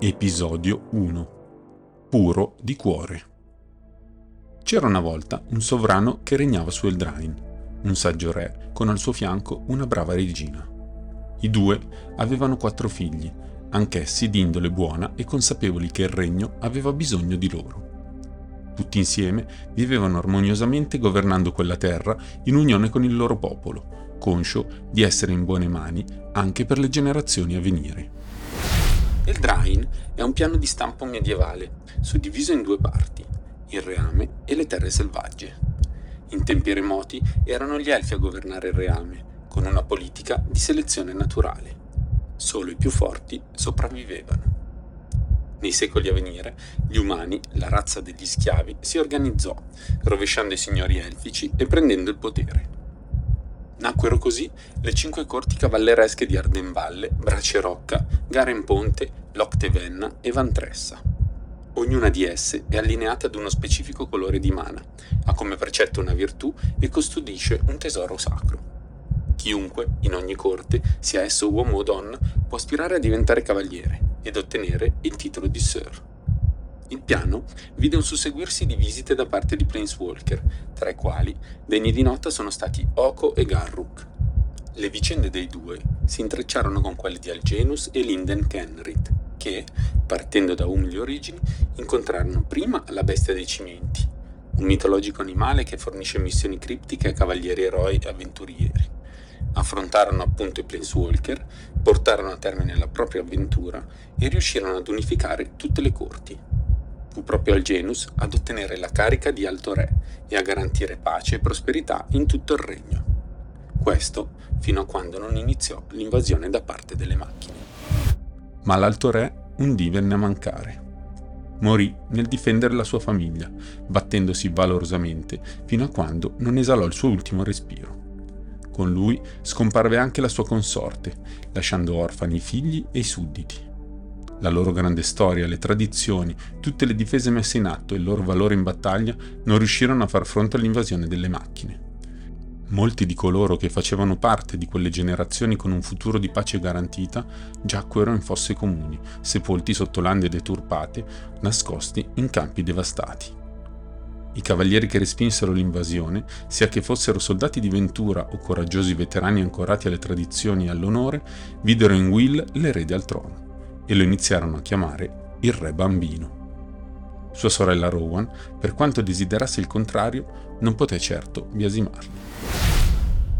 Episodio 1 Puro di cuore C'era una volta un sovrano che regnava su Eldrain, un saggio re con al suo fianco una brava regina. I due avevano quattro figli, anch'essi di indole buona e consapevoli che il regno aveva bisogno di loro. Tutti insieme vivevano armoniosamente governando quella terra in unione con il loro popolo, conscio di essere in buone mani anche per le generazioni a venire. Il Drain è un piano di stampo medievale, suddiviso in due parti, il reame e le terre selvagge. In tempi remoti erano gli elfi a governare il reame, con una politica di selezione naturale. Solo i più forti sopravvivevano. Nei secoli a venire, gli umani, la razza degli schiavi, si organizzò, rovesciando i signori elfici e prendendo il potere. Nacquero così le cinque corti cavalleresche di Ardenvalle, Bracerocca, Garenponte, Loctevenna e Vantressa. Ognuna di esse è allineata ad uno specifico colore di mana, ha come precetto una virtù e custodisce un tesoro sacro. Chiunque, in ogni corte, sia esso uomo o donna, può aspirare a diventare cavaliere ed ottenere il titolo di Sir. Il piano vide un susseguirsi di visite da parte di Planeswalker, tra i quali degni di nota sono stati Oko e Garruk. Le vicende dei due si intrecciarono con quelle di Algenus e Linden Kenrit, che, partendo da umili origini, incontrarono prima la bestia dei cimenti, un mitologico animale che fornisce missioni criptiche a cavalieri eroi e avventurieri. Affrontarono appunto i Planeswalker, portarono a termine la propria avventura e riuscirono ad unificare tutte le corti, fu proprio al Genus ad ottenere la carica di Alto Re e a garantire pace e prosperità in tutto il regno. Questo fino a quando non iniziò l'invasione da parte delle macchine. Ma l'Alto Re un dì venne a mancare. Morì nel difendere la sua famiglia, battendosi valorosamente fino a quando non esalò il suo ultimo respiro. Con lui scomparve anche la sua consorte, lasciando orfani i figli e i sudditi. La loro grande storia, le tradizioni, tutte le difese messe in atto e il loro valore in battaglia non riuscirono a far fronte all'invasione delle macchine. Molti di coloro che facevano parte di quelle generazioni con un futuro di pace garantita giacquero in fosse comuni, sepolti sotto lande deturpate, nascosti in campi devastati. I cavalieri che respinsero l'invasione, sia che fossero soldati di ventura o coraggiosi veterani ancorati alle tradizioni e all'onore, videro in Will l'erede al trono e lo iniziarono a chiamare il re bambino. Sua sorella Rowan, per quanto desiderasse il contrario, non poté certo biasimarlo.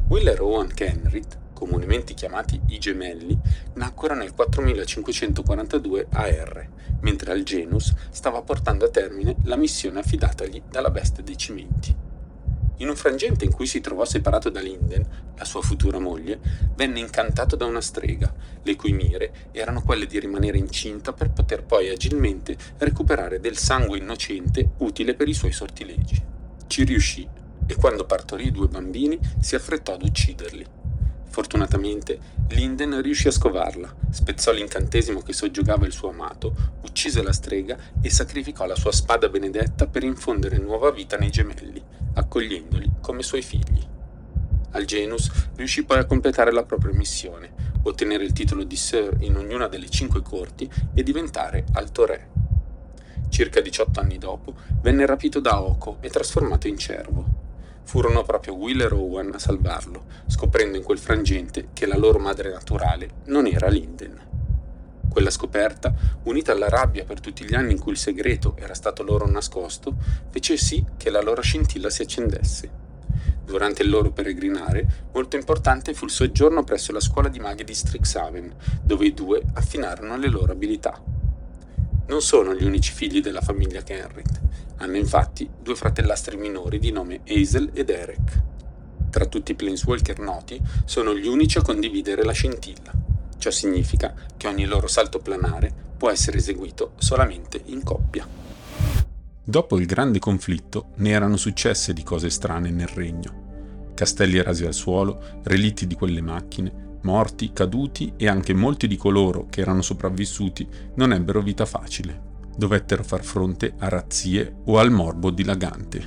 Will e Rowan Kenrit, comunemente chiamati i gemelli, nacquero nel 4542 AR, mentre Algenus stava portando a termine la missione affidatagli dalla bestia dei cimenti. In un frangente in cui si trovò separato da Linden, la sua futura moglie, venne incantato da una strega, le cui mire erano quelle di rimanere incinta per poter poi agilmente recuperare del sangue innocente utile per i suoi sortilegi. Ci riuscì e quando partorì i due bambini si affrettò ad ucciderli. Fortunatamente Linden riuscì a scovarla, spezzò l'incantesimo che soggiogava il suo amato, uccise la strega e sacrificò la sua spada benedetta per infondere nuova vita nei gemelli accogliendoli come suoi figli. Algenus riuscì poi a completare la propria missione, ottenere il titolo di Sir in ognuna delle cinque corti e diventare Alto Re. Circa 18 anni dopo venne rapito da Oko e trasformato in cervo. Furono proprio Will e Rowan a salvarlo, scoprendo in quel frangente che la loro madre naturale non era Linden. Quella scoperta, unita alla rabbia per tutti gli anni in cui il segreto era stato loro nascosto, fece sì che la loro scintilla si accendesse. Durante il loro peregrinare, molto importante fu il soggiorno presso la scuola di maghi di Strixhaven, dove i due affinarono le loro abilità. Non sono gli unici figli della famiglia Kenrit, hanno infatti due fratellastri minori di nome Hazel ed Eric. Tra tutti i planeswalker noti, sono gli unici a condividere la scintilla. Ciò significa che ogni loro salto planare può essere eseguito solamente in coppia. Dopo il grande conflitto ne erano successe di cose strane nel regno. Castelli rasi al suolo, relitti di quelle macchine, morti, caduti e anche molti di coloro che erano sopravvissuti non ebbero vita facile. Dovettero far fronte a razzie o al morbo dilagante.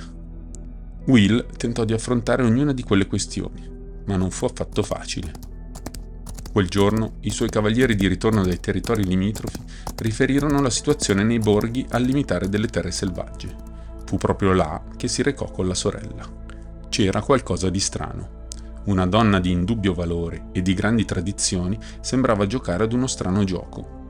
Will tentò di affrontare ognuna di quelle questioni, ma non fu affatto facile. Quel giorno i suoi cavalieri di ritorno dai territori limitrofi riferirono la situazione nei borghi al limitare delle terre selvagge. Fu proprio là che si recò con la sorella. C'era qualcosa di strano. Una donna di indubbio valore e di grandi tradizioni sembrava giocare ad uno strano gioco.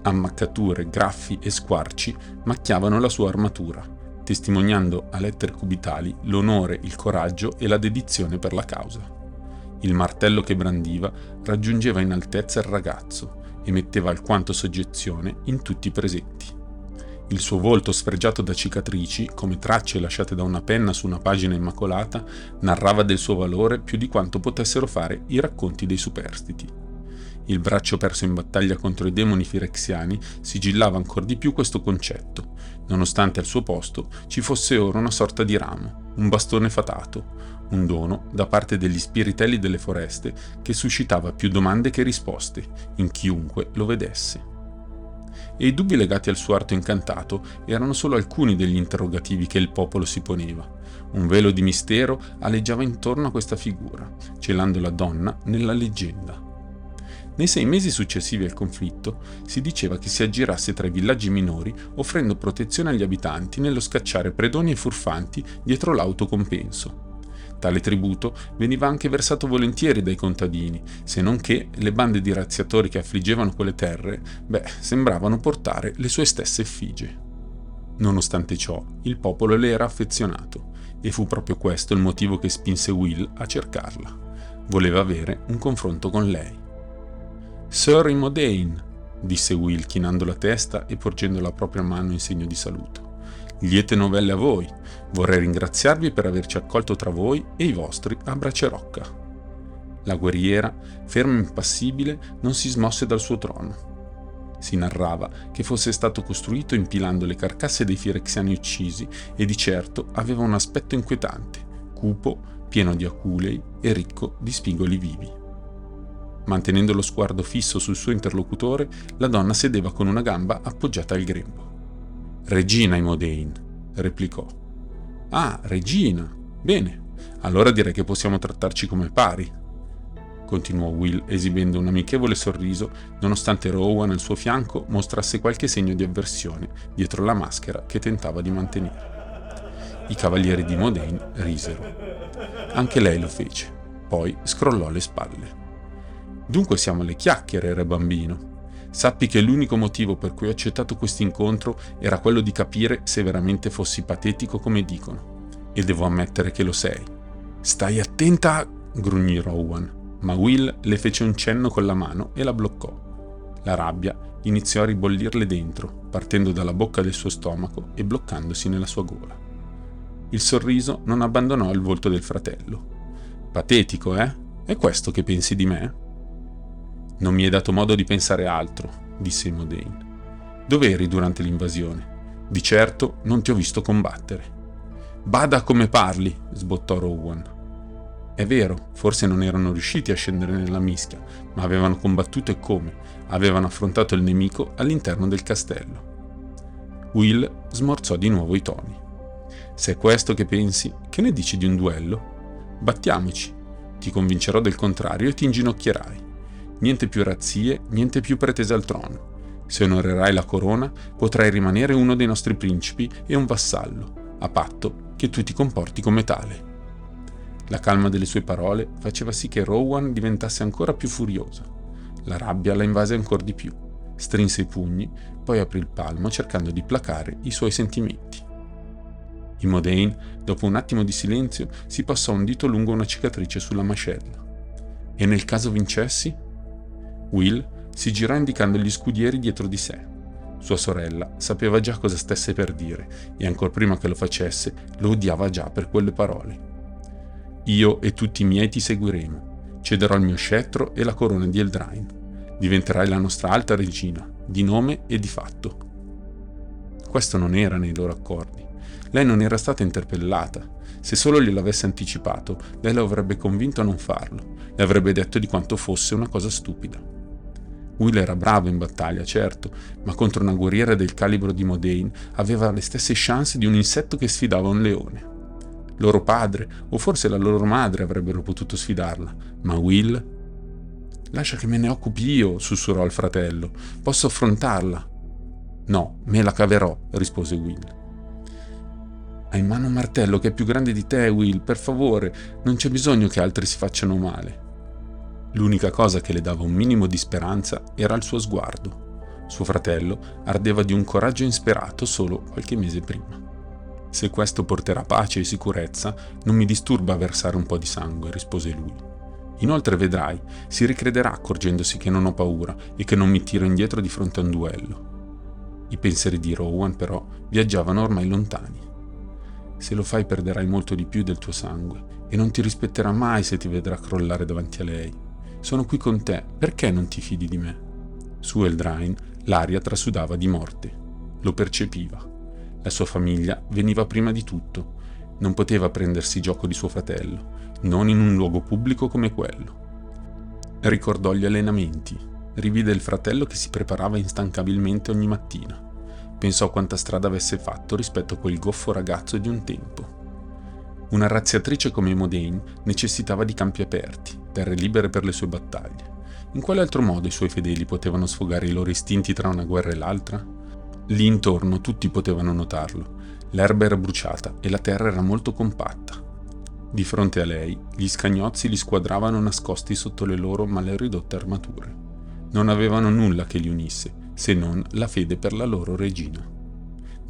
Ammaccature, graffi e squarci macchiavano la sua armatura, testimoniando a lettere cubitali l'onore, il coraggio e la dedizione per la causa. Il martello che brandiva raggiungeva in altezza il ragazzo e metteva alquanto soggezione in tutti i presenti. Il suo volto sfregiato da cicatrici, come tracce lasciate da una penna su una pagina immacolata, narrava del suo valore più di quanto potessero fare i racconti dei superstiti. Il braccio perso in battaglia contro i demoni firexiani sigillava ancora di più questo concetto, nonostante al suo posto ci fosse ora una sorta di ramo, un bastone fatato, un dono da parte degli spiritelli delle foreste che suscitava più domande che risposte in chiunque lo vedesse. E i dubbi legati al suo arto incantato erano solo alcuni degli interrogativi che il popolo si poneva. Un velo di mistero aleggiava intorno a questa figura, celando la donna nella leggenda. Nei sei mesi successivi al conflitto si diceva che si aggirasse tra i villaggi minori offrendo protezione agli abitanti nello scacciare predoni e furfanti dietro l'autocompenso. Tale tributo veniva anche versato volentieri dai contadini, se non che le bande di razziatori che affliggevano quelle terre, beh, sembravano portare le sue stesse effigie. Nonostante ciò, il popolo le era affezionato, e fu proprio questo il motivo che spinse Will a cercarla. Voleva avere un confronto con lei. Sir Imodane, disse Will chinando la testa e porgendo la propria mano in segno di saluto. Liete novelle a voi. Vorrei ringraziarvi per averci accolto tra voi e i vostri a Bracerocca. La guerriera, ferma e impassibile, non si smosse dal suo trono. Si narrava che fosse stato costruito impilando le carcasse dei firexiani uccisi e di certo aveva un aspetto inquietante, cupo, pieno di aculei e ricco di spigoli vivi. Mantenendo lo sguardo fisso sul suo interlocutore, la donna sedeva con una gamba appoggiata al grembo. Regina Imodein, replicò. Ah, Regina. Bene, allora direi che possiamo trattarci come pari, continuò Will esibendo un amichevole sorriso, nonostante Rowan al suo fianco mostrasse qualche segno di avversione dietro la maschera che tentava di mantenere. I cavalieri di Modane risero. Anche lei lo fece, poi scrollò le spalle. Dunque siamo alle chiacchiere, re bambino, Sappi che l'unico motivo per cui ho accettato questo incontro era quello di capire se veramente fossi patetico come dicono. E devo ammettere che lo sei. Stai attenta, grugnì Rowan, ma Will le fece un cenno con la mano e la bloccò. La rabbia iniziò a ribollirle dentro, partendo dalla bocca del suo stomaco e bloccandosi nella sua gola. Il sorriso non abbandonò il volto del fratello. Patetico, eh? È questo che pensi di me? Non mi è dato modo di pensare altro, disse Modane. Dov'eri durante l'invasione? Di certo non ti ho visto combattere. Bada come parli, sbottò Rowan. È vero, forse non erano riusciti a scendere nella mischia, ma avevano combattuto e come? Avevano affrontato il nemico all'interno del castello. Will smorzò di nuovo i toni. Se è questo che pensi, che ne dici di un duello? Battiamoci. Ti convincerò del contrario e ti inginocchierai. Niente più razzie, niente più pretese al trono. Se onorerai la corona, potrai rimanere uno dei nostri principi e un vassallo, a patto che tu ti comporti come tale. La calma delle sue parole faceva sì che Rowan diventasse ancora più furiosa. La rabbia la invase ancora di più. Strinse i pugni, poi aprì il palmo cercando di placare i suoi sentimenti. Imodane, dopo un attimo di silenzio, si passò un dito lungo una cicatrice sulla mascella. E nel caso vincessi? Will si girò indicando gli scudieri dietro di sé. Sua sorella sapeva già cosa stesse per dire e ancor prima che lo facesse lo odiava già per quelle parole. Io e tutti i miei ti seguiremo. Cederò il mio scettro e la corona di Eldrain. Diventerai la nostra alta regina, di nome e di fatto. Questo non era nei loro accordi. Lei non era stata interpellata. Se solo gliel'avesse anticipato, lei lo avrebbe convinto a non farlo. Le avrebbe detto di quanto fosse una cosa stupida. Will era bravo in battaglia, certo, ma contro una guerriera del calibro di Modane aveva le stesse chance di un insetto che sfidava un leone. Loro padre, o forse la loro madre, avrebbero potuto sfidarla, ma Will... Lascia che me ne occupi io, sussurrò il fratello. Posso affrontarla. No, me la caverò, rispose Will. Hai in mano un martello che è più grande di te, Will, per favore, non c'è bisogno che altri si facciano male. L'unica cosa che le dava un minimo di speranza era il suo sguardo. Suo fratello ardeva di un coraggio insperato solo qualche mese prima. Se questo porterà pace e sicurezza, non mi disturba versare un po' di sangue, rispose lui. Inoltre vedrai, si ricrederà accorgendosi che non ho paura e che non mi tiro indietro di fronte a un duello. I pensieri di Rowan però viaggiavano ormai lontani. Se lo fai perderai molto di più del tuo sangue e non ti rispetterà mai se ti vedrà crollare davanti a lei. Sono qui con te, perché non ti fidi di me? Su Eldrain l'aria trasudava di morte. Lo percepiva. La sua famiglia veniva prima di tutto. Non poteva prendersi gioco di suo fratello, non in un luogo pubblico come quello. Ricordò gli allenamenti, rivide il fratello che si preparava instancabilmente ogni mattina. Pensò quanta strada avesse fatto rispetto a quel goffo ragazzo di un tempo. Una razziatrice come Modane necessitava di campi aperti, terre libere per le sue battaglie. In quale altro modo i suoi fedeli potevano sfogare i loro istinti tra una guerra e l'altra? Lì intorno tutti potevano notarlo. L'erba era bruciata e la terra era molto compatta. Di fronte a lei, gli scagnozzi li squadravano nascosti sotto le loro male ridotte armature. Non avevano nulla che li unisse, se non la fede per la loro regina.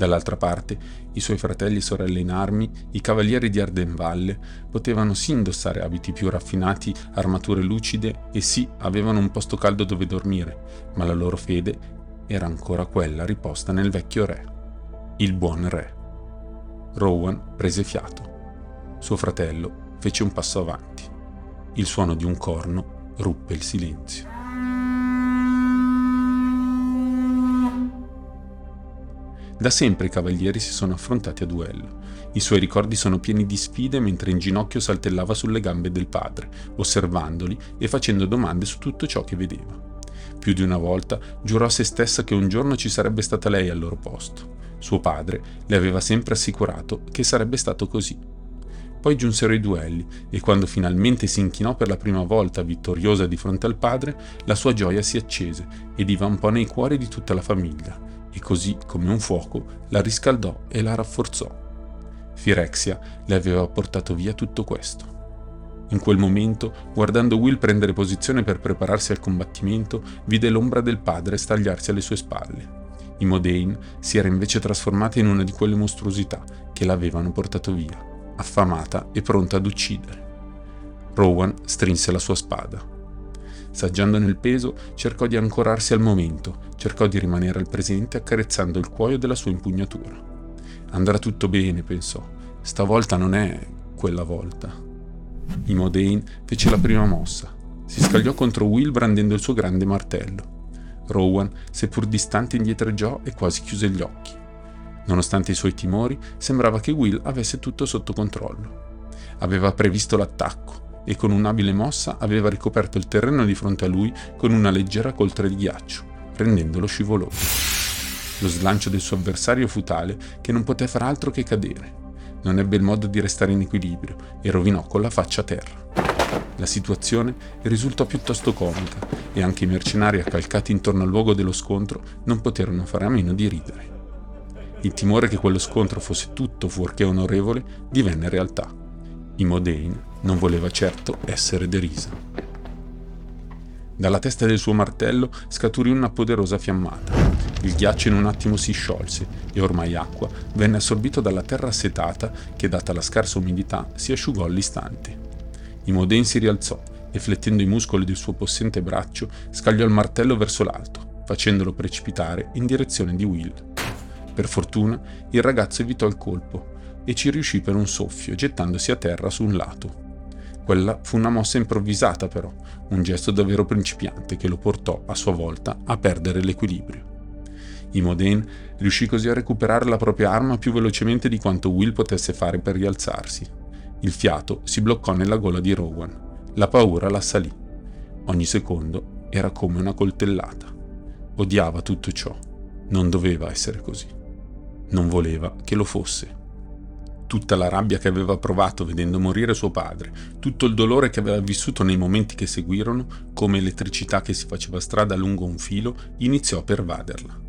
Dall'altra parte, i suoi fratelli e sorelle in armi, i cavalieri di Ardenvalle, potevano sì indossare abiti più raffinati, armature lucide e sì avevano un posto caldo dove dormire, ma la loro fede era ancora quella riposta nel vecchio re, il buon re. Rowan prese fiato. Suo fratello fece un passo avanti. Il suono di un corno ruppe il silenzio. Da sempre i cavalieri si sono affrontati a duello. I suoi ricordi sono pieni di sfide mentre in ginocchio saltellava sulle gambe del padre, osservandoli e facendo domande su tutto ciò che vedeva. Più di una volta giurò a se stessa che un giorno ci sarebbe stata lei al loro posto. Suo padre le aveva sempre assicurato che sarebbe stato così. Poi giunsero i duelli e quando finalmente si inchinò per la prima volta vittoriosa di fronte al padre, la sua gioia si accese e divampò nei cuori di tutta la famiglia e così, come un fuoco, la riscaldò e la rafforzò. Firexia le aveva portato via tutto questo. In quel momento, guardando Will prendere posizione per prepararsi al combattimento, vide l'ombra del padre stagliarsi alle sue spalle. Imodain si era invece trasformata in una di quelle mostruosità che l'avevano portato via affamata e pronta ad uccidere. Rowan strinse la sua spada. Saggiando nel peso, cercò di ancorarsi al momento, cercò di rimanere al presente accarezzando il cuoio della sua impugnatura. Andrà tutto bene, pensò. Stavolta non è quella volta. Imodain fece la prima mossa. Si scagliò contro Will brandendo il suo grande martello. Rowan, seppur distante, indietreggiò e quasi chiuse gli occhi. Nonostante i suoi timori, sembrava che Will avesse tutto sotto controllo. Aveva previsto l'attacco e con un'abile mossa aveva ricoperto il terreno di fronte a lui con una leggera coltre di ghiaccio, rendendolo scivoloso. Lo slancio del suo avversario fu tale che non poté far altro che cadere. Non ebbe il modo di restare in equilibrio e rovinò con la faccia a terra. La situazione risultò piuttosto comica e anche i mercenari accalcati intorno al luogo dello scontro non poterono fare a meno di ridere. Il timore che quello scontro fosse tutto fuorché onorevole divenne realtà. Imodain non voleva certo essere derisa. Dalla testa del suo martello scaturì una poderosa fiammata. Il ghiaccio in un attimo si sciolse e ormai acqua venne assorbito dalla terra assetata che, data la scarsa umidità, si asciugò all'istante. Imodain si rialzò e, flettendo i muscoli del suo possente braccio, scagliò il martello verso l'alto, facendolo precipitare in direzione di Will. Per fortuna il ragazzo evitò il colpo e ci riuscì per un soffio, gettandosi a terra su un lato. Quella fu una mossa improvvisata però, un gesto davvero principiante che lo portò a sua volta a perdere l'equilibrio. Imoden riuscì così a recuperare la propria arma più velocemente di quanto Will potesse fare per rialzarsi. Il fiato si bloccò nella gola di Rowan. La paura l'assalì. Ogni secondo era come una coltellata. Odiava tutto ciò. Non doveva essere così non voleva che lo fosse. Tutta la rabbia che aveva provato vedendo morire suo padre, tutto il dolore che aveva vissuto nei momenti che seguirono, come elettricità che si faceva strada lungo un filo, iniziò a pervaderla.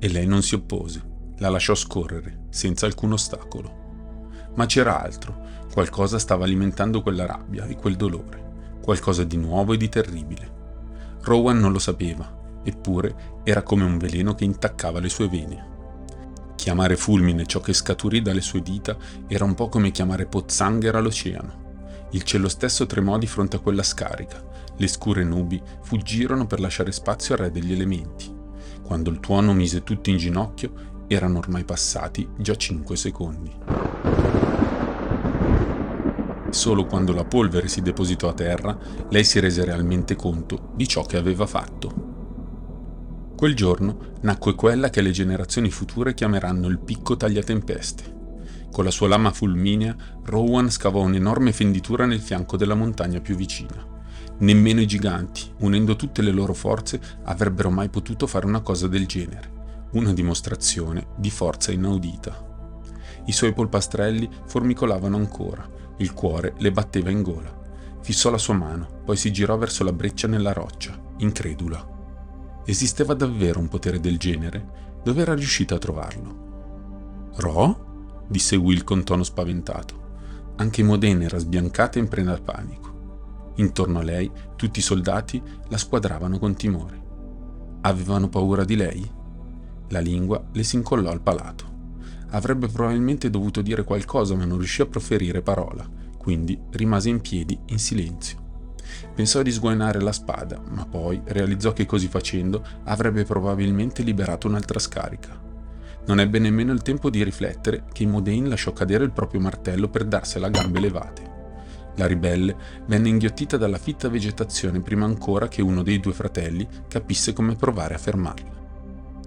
E lei non si oppose, la lasciò scorrere, senza alcun ostacolo. Ma c'era altro, qualcosa stava alimentando quella rabbia e quel dolore, qualcosa di nuovo e di terribile. Rowan non lo sapeva, eppure era come un veleno che intaccava le sue vene. Chiamare fulmine ciò che scaturì dalle sue dita era un po' come chiamare pozzanghera all'oceano. Il cielo stesso tremò di fronte a quella scarica, le scure nubi fuggirono per lasciare spazio al re degli elementi. Quando il tuono mise tutti in ginocchio, erano ormai passati già cinque secondi. Solo quando la polvere si depositò a terra, lei si rese realmente conto di ciò che aveva fatto. Quel giorno nacque quella che le generazioni future chiameranno il picco tagliatempeste. Con la sua lama fulminea, Rowan scavò un'enorme fenditura nel fianco della montagna più vicina. Nemmeno i giganti, unendo tutte le loro forze, avrebbero mai potuto fare una cosa del genere, una dimostrazione di forza inaudita. I suoi polpastrelli formicolavano ancora, il cuore le batteva in gola. Fissò la sua mano, poi si girò verso la breccia nella roccia, incredula. Esisteva davvero un potere del genere? Dove era riuscita a trovarlo? Ro? disse Will con tono spaventato. Anche Modena era sbiancata in preda al panico. Intorno a lei tutti i soldati la squadravano con timore. Avevano paura di lei? La lingua le si incollò al palato. Avrebbe probabilmente dovuto dire qualcosa ma non riuscì a proferire parola, quindi rimase in piedi in silenzio. Pensò di sguainare la spada, ma poi realizzò che così facendo avrebbe probabilmente liberato un'altra scarica. Non ebbe nemmeno il tempo di riflettere che Modane lasciò cadere il proprio martello per darsela a gambe levate. La ribelle venne inghiottita dalla fitta vegetazione prima ancora che uno dei due fratelli capisse come provare a fermarla.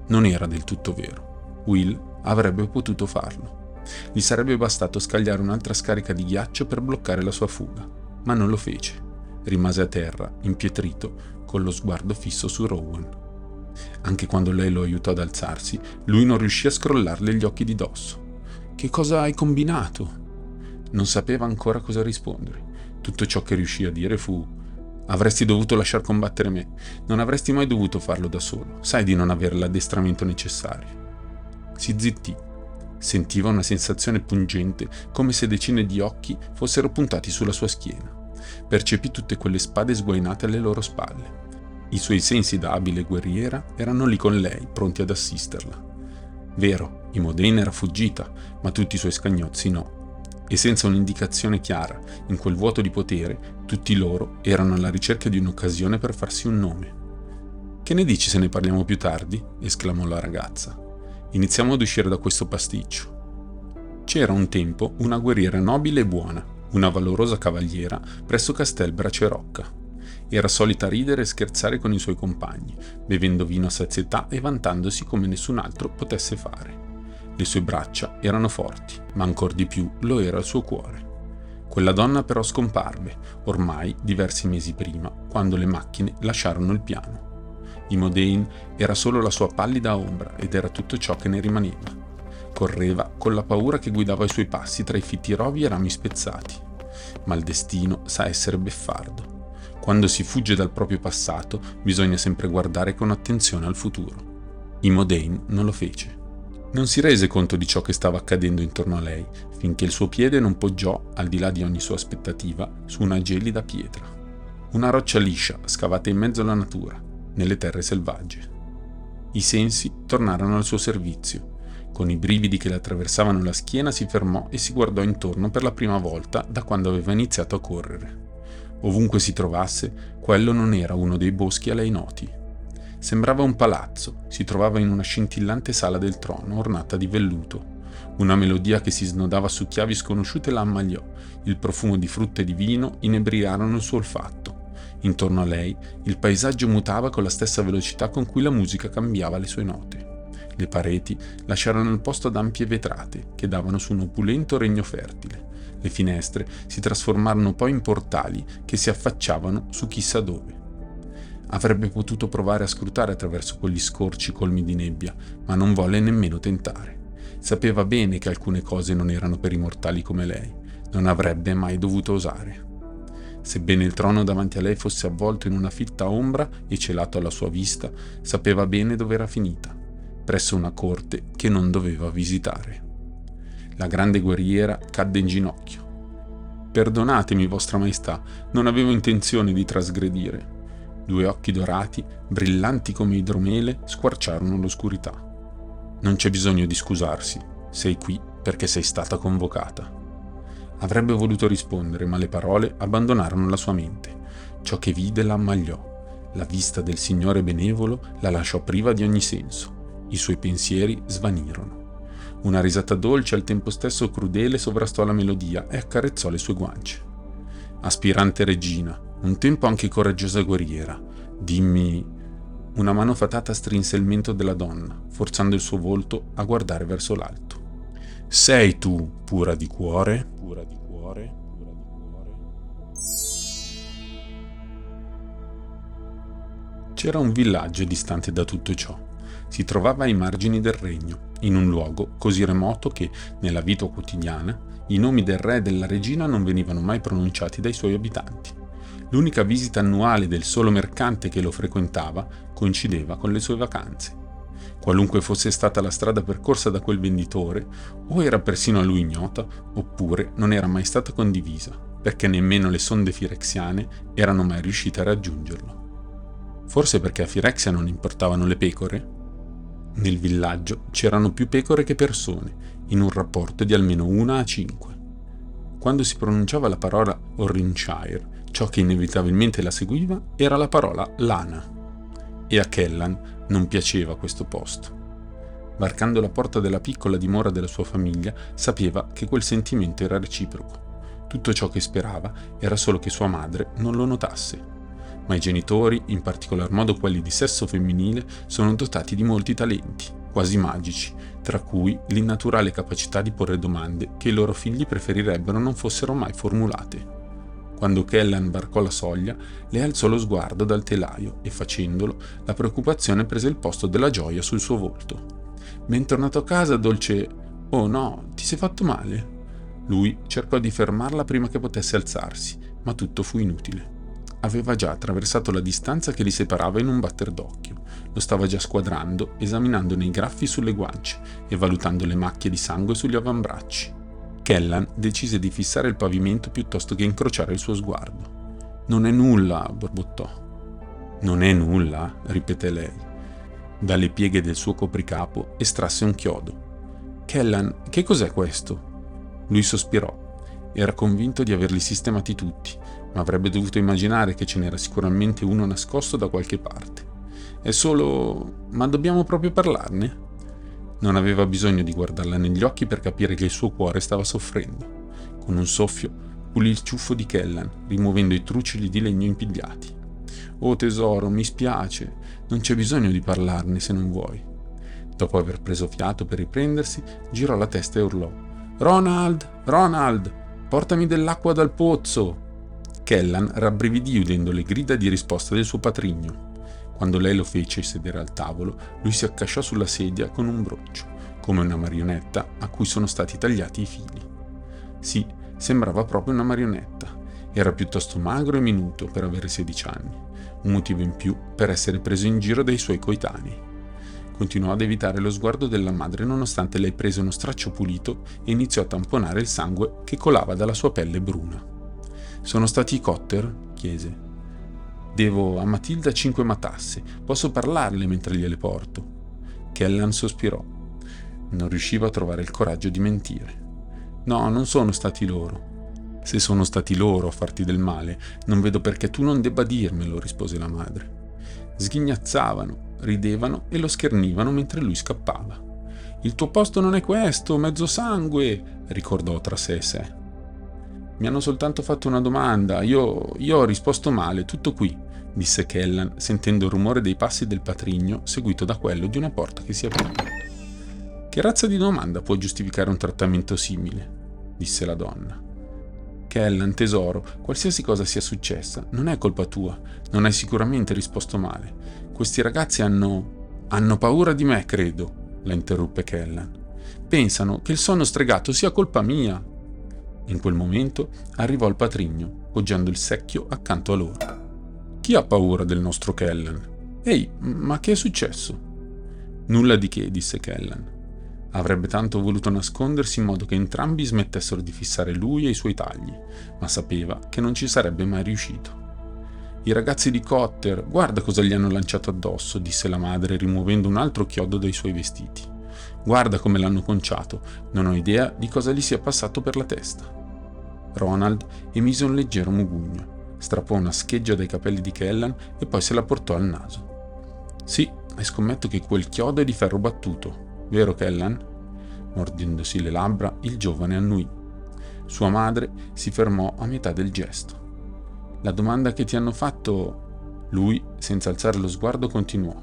Non era del tutto vero. Will avrebbe potuto farlo. Gli sarebbe bastato scagliare un'altra scarica di ghiaccio per bloccare la sua fuga, ma non lo fece rimase a terra, impietrito, con lo sguardo fisso su Rowan. Anche quando lei lo aiutò ad alzarsi, lui non riuscì a scrollarle gli occhi di dosso. Che cosa hai combinato? Non sapeva ancora cosa rispondere. Tutto ciò che riuscì a dire fu Avresti dovuto lasciar combattere me. Non avresti mai dovuto farlo da solo. Sai di non avere l'addestramento necessario. Si zittì. Sentiva una sensazione pungente, come se decine di occhi fossero puntati sulla sua schiena percepì tutte quelle spade sguainate alle loro spalle. I suoi sensi da abile guerriera erano lì con lei, pronti ad assisterla. Vero, Imodraine era fuggita, ma tutti i suoi scagnozzi no. E senza un'indicazione chiara, in quel vuoto di potere, tutti loro erano alla ricerca di un'occasione per farsi un nome. Che ne dici se ne parliamo più tardi? esclamò la ragazza. Iniziamo ad uscire da questo pasticcio. C'era un tempo una guerriera nobile e buona, una valorosa cavaliera presso Castel Bracerocca. Era solita ridere e scherzare con i suoi compagni, bevendo vino a sazietà e vantandosi come nessun altro potesse fare. Le sue braccia erano forti, ma ancor di più lo era il suo cuore. Quella donna però scomparve, ormai diversi mesi prima, quando le macchine lasciarono il piano. Imodain era solo la sua pallida ombra ed era tutto ciò che ne rimaneva. Correva con la paura che guidava i suoi passi tra i fitti rovi e rami spezzati. Ma il destino sa essere beffardo. Quando si fugge dal proprio passato bisogna sempre guardare con attenzione al futuro. Imodain non lo fece. Non si rese conto di ciò che stava accadendo intorno a lei, finché il suo piede non poggiò, al di là di ogni sua aspettativa, su una gelida pietra. Una roccia liscia, scavata in mezzo alla natura, nelle terre selvagge. I sensi tornarono al suo servizio con i brividi che le attraversavano la schiena si fermò e si guardò intorno per la prima volta da quando aveva iniziato a correre. Ovunque si trovasse, quello non era uno dei boschi a lei noti. Sembrava un palazzo, si trovava in una scintillante sala del trono ornata di velluto. Una melodia che si snodava su chiavi sconosciute la ammaliò, il profumo di frutta e di vino inebriarono il suo olfatto. Intorno a lei il paesaggio mutava con la stessa velocità con cui la musica cambiava le sue note. Le pareti lasciarono il posto ad ampie vetrate che davano su un opulento regno fertile. Le finestre si trasformarono poi in portali che si affacciavano su chissà dove. Avrebbe potuto provare a scrutare attraverso quegli scorci colmi di nebbia, ma non volle nemmeno tentare. Sapeva bene che alcune cose non erano per i mortali come lei, non avrebbe mai dovuto osare. Sebbene il trono davanti a lei fosse avvolto in una fitta ombra e celato alla sua vista, sapeva bene dove era finita, presso una corte che non doveva visitare. La grande guerriera cadde in ginocchio. Perdonatemi, vostra maestà, non avevo intenzione di trasgredire. Due occhi dorati, brillanti come idromele, squarciarono l'oscurità. Non c'è bisogno di scusarsi, sei qui perché sei stata convocata. Avrebbe voluto rispondere, ma le parole abbandonarono la sua mente. Ciò che vide la ammagliò. La vista del Signore benevolo la lasciò priva di ogni senso. I suoi pensieri svanirono. Una risata dolce al tempo stesso crudele sovrastò la melodia e accarezzò le sue guance. Aspirante regina, un tempo anche coraggiosa guerriera, dimmi... Una mano fatata strinse il mento della donna, forzando il suo volto a guardare verso l'alto. Sei tu pura di cuore? Pura di cuore? Pura di cuore? C'era un villaggio distante da tutto ciò. Si trovava ai margini del regno, in un luogo così remoto che, nella vita quotidiana, i nomi del re e della regina non venivano mai pronunciati dai suoi abitanti. L'unica visita annuale del solo mercante che lo frequentava coincideva con le sue vacanze. Qualunque fosse stata la strada percorsa da quel venditore, o era persino a lui ignota, oppure non era mai stata condivisa, perché nemmeno le sonde firexiane erano mai riuscite a raggiungerlo. Forse perché a Firexia non importavano le pecore? Nel villaggio c'erano più pecore che persone, in un rapporto di almeno una a cinque. Quando si pronunciava la parola Orrinshire, ciò che inevitabilmente la seguiva era la parola lana. E a Kellan non piaceva questo posto. Varcando la porta della piccola dimora della sua famiglia, sapeva che quel sentimento era reciproco. Tutto ciò che sperava era solo che sua madre non lo notasse. Ma i genitori, in particolar modo quelli di sesso femminile, sono dotati di molti talenti, quasi magici, tra cui l'innaturale capacità di porre domande che i loro figli preferirebbero non fossero mai formulate. Quando Kellan varcò la soglia, le alzò lo sguardo dal telaio e facendolo, la preoccupazione prese il posto della gioia sul suo volto. Bentornato a casa, dolce... Oh no, ti sei fatto male? Lui cercò di fermarla prima che potesse alzarsi, ma tutto fu inutile. Aveva già attraversato la distanza che li separava in un batter d'occhio. Lo stava già squadrando, esaminandone i graffi sulle guance e valutando le macchie di sangue sugli avambracci. Kellan decise di fissare il pavimento piuttosto che incrociare il suo sguardo. Non è nulla, borbottò. Non è nulla, ripeté lei. Dalle pieghe del suo copricapo estrasse un chiodo. Kellan, che cos'è questo? Lui sospirò. Era convinto di averli sistemati tutti, ma avrebbe dovuto immaginare che ce n'era sicuramente uno nascosto da qualche parte. È solo... ma dobbiamo proprio parlarne? Non aveva bisogno di guardarla negli occhi per capire che il suo cuore stava soffrendo. Con un soffio pulì il ciuffo di Kellan, rimuovendo i truccioli di legno impigliati. Oh tesoro, mi spiace, non c'è bisogno di parlarne se non vuoi. Dopo aver preso fiato per riprendersi, girò la testa e urlò: Ronald, Ronald, portami dell'acqua dal pozzo! Kellan rabbrividì udendo le grida di risposta del suo patrigno. Quando lei lo fece sedere al tavolo, lui si accasciò sulla sedia con un broccio, come una marionetta a cui sono stati tagliati i fili. Sì, sembrava proprio una marionetta. Era piuttosto magro e minuto per avere 16 anni, un motivo in più per essere preso in giro dai suoi coetanei. Continuò ad evitare lo sguardo della madre nonostante lei prese uno straccio pulito e iniziò a tamponare il sangue che colava dalla sua pelle bruna. Sono stati i Cotter? chiese. Devo a Matilda cinque matasse. Posso parlarle mentre gliele porto. Kellan sospirò. Non riusciva a trovare il coraggio di mentire. No, non sono stati loro. Se sono stati loro a farti del male, non vedo perché tu non debba dirmelo, rispose la madre. Sghignazzavano, ridevano e lo schernivano mentre lui scappava. Il tuo posto non è questo, mezzo sangue, ricordò tra sé e sé. Mi hanno soltanto fatto una domanda. Io, io ho risposto male, tutto qui, disse Kellan, sentendo il rumore dei passi del patrigno, seguito da quello di una porta che si apriva. Che razza di domanda può giustificare un trattamento simile? disse la donna. Kellan, tesoro, qualsiasi cosa sia successa, non è colpa tua. Non hai sicuramente risposto male. Questi ragazzi hanno. hanno paura di me, credo, la interruppe Kellan. Pensano che il sonno stregato sia colpa mia. In quel momento arrivò il patrigno, poggiando il secchio accanto a loro. Chi ha paura del nostro Kellan? Ehi, ma che è successo? Nulla di che, disse Kellan. Avrebbe tanto voluto nascondersi in modo che entrambi smettessero di fissare lui e i suoi tagli, ma sapeva che non ci sarebbe mai riuscito. I ragazzi di Cotter, guarda cosa gli hanno lanciato addosso, disse la madre rimuovendo un altro chiodo dai suoi vestiti. Guarda come l'hanno conciato, non ho idea di cosa gli sia passato per la testa. Ronald emise un leggero mugugno, strappò una scheggia dai capelli di Kellan e poi se la portò al naso. Sì, e scommetto che quel chiodo è di ferro battuto, vero Kellan? Mordendosi le labbra, il giovane annui. Sua madre si fermò a metà del gesto. La domanda che ti hanno fatto... Lui, senza alzare lo sguardo, continuò.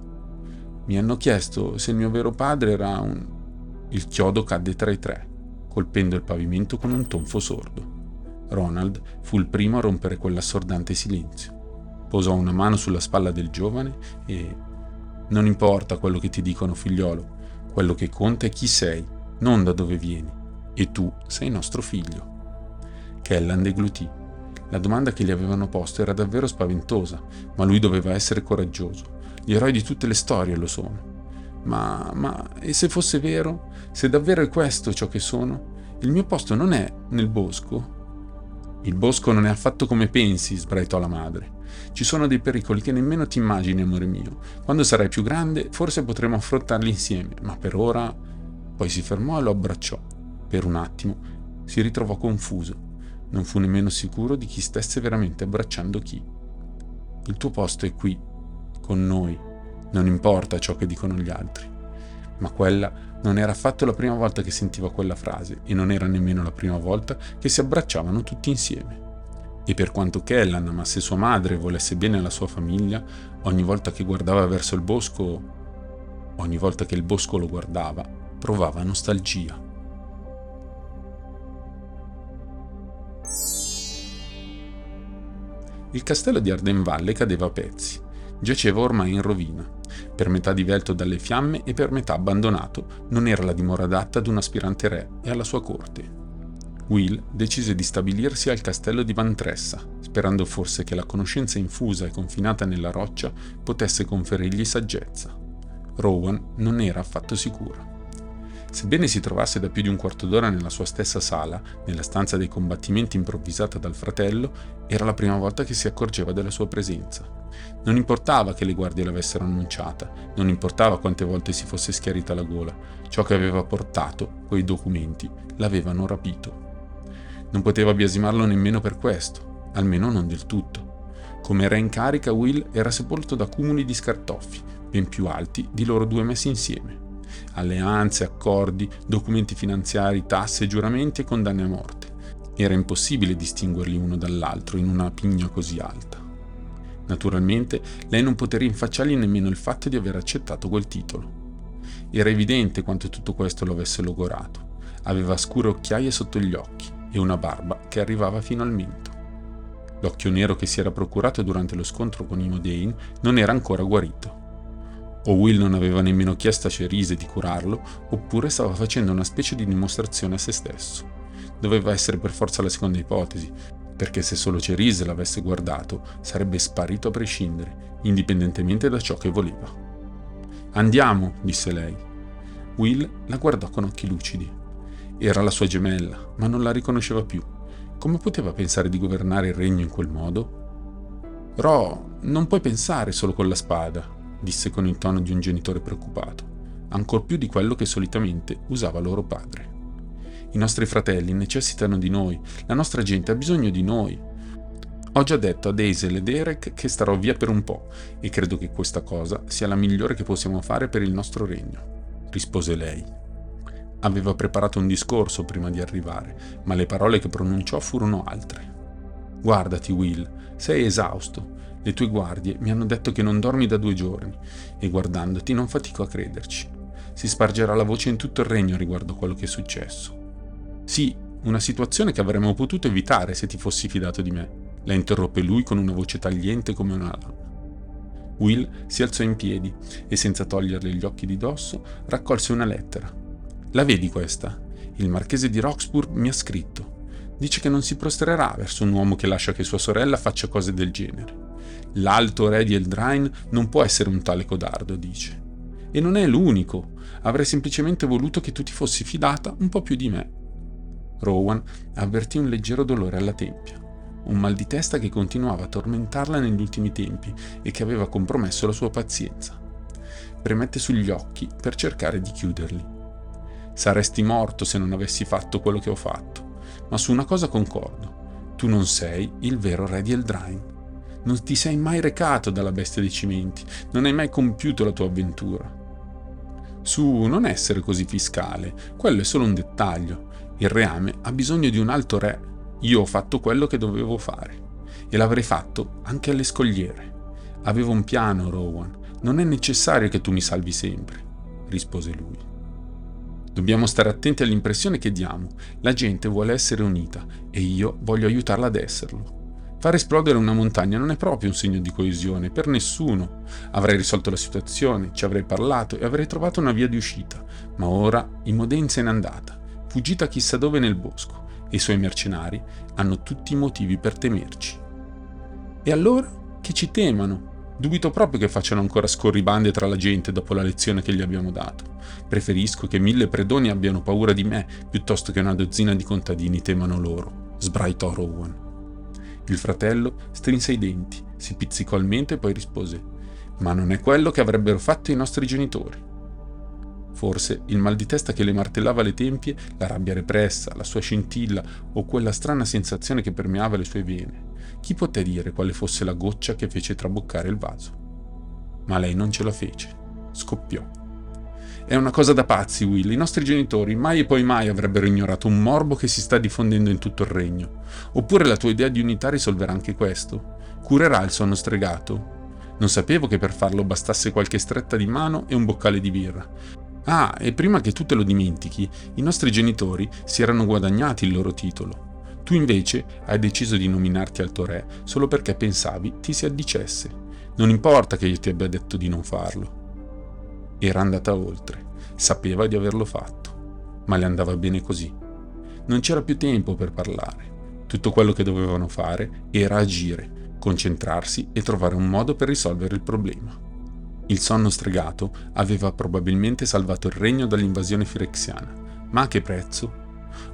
Mi hanno chiesto se il mio vero padre era un... Il chiodo cadde tra i tre, colpendo il pavimento con un tonfo sordo. Ronald fu il primo a rompere quell'assordante silenzio. Posò una mano sulla spalla del giovane e... Non importa quello che ti dicono, figliolo. Quello che conta è chi sei, non da dove vieni. E tu sei nostro figlio. Kellan deglutì la domanda che gli avevano posto era davvero spaventosa, ma lui doveva essere coraggioso. Gli eroi di tutte le storie lo sono. Ma, ma, e se fosse vero? Se davvero è questo ciò che sono? Il mio posto non è nel bosco? Il bosco non è affatto come pensi, sbraitò la madre. Ci sono dei pericoli che nemmeno ti immagini, amore mio. Quando sarai più grande, forse potremo affrontarli insieme, ma per ora... Poi si fermò e lo abbracciò. Per un attimo si ritrovò confuso. Non fu nemmeno sicuro di chi stesse veramente abbracciando chi. Il tuo posto è qui, con noi, non importa ciò che dicono gli altri. Ma quella non era affatto la prima volta che sentiva quella frase e non era nemmeno la prima volta che si abbracciavano tutti insieme. E per quanto Kellan amasse sua madre e volesse bene alla sua famiglia, ogni volta che guardava verso il bosco, ogni volta che il bosco lo guardava, provava nostalgia. il castello di Ardenvalle cadeva a pezzi. Giaceva ormai in rovina. Per metà divelto dalle fiamme e per metà abbandonato, non era la dimora adatta ad un aspirante re e alla sua corte. Will decise di stabilirsi al castello di Vantressa, sperando forse che la conoscenza infusa e confinata nella roccia potesse conferirgli saggezza. Rowan non era affatto sicuro. Sebbene si trovasse da più di un quarto d'ora nella sua stessa sala, nella stanza dei combattimenti improvvisata dal fratello, era la prima volta che si accorgeva della sua presenza. Non importava che le guardie l'avessero annunciata, non importava quante volte si fosse schiarita la gola, ciò che aveva portato, quei documenti, l'avevano rapito. Non poteva biasimarlo nemmeno per questo, almeno non del tutto. Come era in carica, Will era sepolto da cumuli di scartoffi, ben più alti di loro due messi insieme alleanze, accordi, documenti finanziari, tasse, giuramenti e condanne a morte. Era impossibile distinguerli uno dall'altro in una pigna così alta. Naturalmente, lei non poté rinfacciargli nemmeno il fatto di aver accettato quel titolo. Era evidente quanto tutto questo lo avesse logorato. Aveva scure occhiaie sotto gli occhi e una barba che arrivava fino al mento. L'occhio nero che si era procurato durante lo scontro con i Modane non era ancora guarito. O Will non aveva nemmeno chiesto a Cerise di curarlo, oppure stava facendo una specie di dimostrazione a se stesso. Doveva essere per forza la seconda ipotesi, perché se solo Cerise l'avesse guardato, sarebbe sparito a prescindere, indipendentemente da ciò che voleva. Andiamo, disse lei. Will la guardò con occhi lucidi. Era la sua gemella, ma non la riconosceva più. Come poteva pensare di governare il regno in quel modo? Ro, non puoi pensare solo con la spada, disse con il tono di un genitore preoccupato, ancor più di quello che solitamente usava loro padre. I nostri fratelli necessitano di noi, la nostra gente ha bisogno di noi. Ho già detto a Hazel e Derek che starò via per un po' e credo che questa cosa sia la migliore che possiamo fare per il nostro regno, rispose lei. Aveva preparato un discorso prima di arrivare, ma le parole che pronunciò furono altre. Guardati, Will, sei esausto. Le tue guardie mi hanno detto che non dormi da due giorni e guardandoti non fatico a crederci. Si spargerà la voce in tutto il regno riguardo quello che è successo. Sì, una situazione che avremmo potuto evitare se ti fossi fidato di me, la interruppe lui con una voce tagliente come una lama. Will si alzò in piedi e senza toglierle gli occhi di dosso raccolse una lettera. La vedi questa? Il marchese di Roxburgh mi ha scritto. Dice che non si prostrerà verso un uomo che lascia che sua sorella faccia cose del genere. L'alto re di Eldrain non può essere un tale codardo, dice. E non è l'unico. Avrei semplicemente voluto che tu ti fossi fidata un po' più di me. Rowan avvertì un leggero dolore alla tempia, un mal di testa che continuava a tormentarla negli ultimi tempi e che aveva compromesso la sua pazienza. Premette sugli occhi per cercare di chiuderli. Saresti morto se non avessi fatto quello che ho fatto, ma su una cosa concordo. Tu non sei il vero re di Eldrain. Non ti sei mai recato dalla bestia dei cimenti, non hai mai compiuto la tua avventura. Su, non essere così fiscale, quello è solo un dettaglio. Il reame ha bisogno di un alto re. Io ho fatto quello che dovevo fare. E l'avrei fatto anche alle scogliere. Avevo un piano, Rowan. Non è necessario che tu mi salvi sempre, rispose lui. Dobbiamo stare attenti all'impressione che diamo. La gente vuole essere unita e io voglio aiutarla ad esserlo. Far esplodere una montagna non è proprio un segno di coesione per nessuno. Avrei risolto la situazione, ci avrei parlato e avrei trovato una via di uscita, ma ora Imoden se n'è andata, fuggita chissà dove nel bosco, e i suoi mercenari hanno tutti i motivi per temerci. E allora? Che ci temano? Dubito proprio che facciano ancora scorribande tra la gente dopo la lezione che gli abbiamo dato. Preferisco che mille predoni abbiano paura di me piuttosto che una dozzina di contadini temano loro, sbraitò Rowan. Il fratello strinse i denti, si pizzicò al mento e poi rispose: Ma non è quello che avrebbero fatto i nostri genitori. Forse il mal di testa che le martellava le tempie, la rabbia repressa, la sua scintilla o quella strana sensazione che permeava le sue vene. Chi poté dire quale fosse la goccia che fece traboccare il vaso? Ma lei non ce la fece. Scoppiò. È una cosa da pazzi, Will. I nostri genitori mai e poi mai avrebbero ignorato un morbo che si sta diffondendo in tutto il regno. Oppure la tua idea di unità risolverà anche questo. Curerà il sonno stregato? Non sapevo che per farlo bastasse qualche stretta di mano e un boccale di birra. Ah, e prima che tu te lo dimentichi, i nostri genitori si erano guadagnati il loro titolo. Tu invece hai deciso di nominarti alto re solo perché pensavi ti si addicesse. Non importa che io ti abbia detto di non farlo. Era andata oltre, sapeva di averlo fatto, ma le andava bene così. Non c'era più tempo per parlare. Tutto quello che dovevano fare era agire, concentrarsi e trovare un modo per risolvere il problema. Il sonno stregato aveva probabilmente salvato il regno dall'invasione firexiana, ma a che prezzo?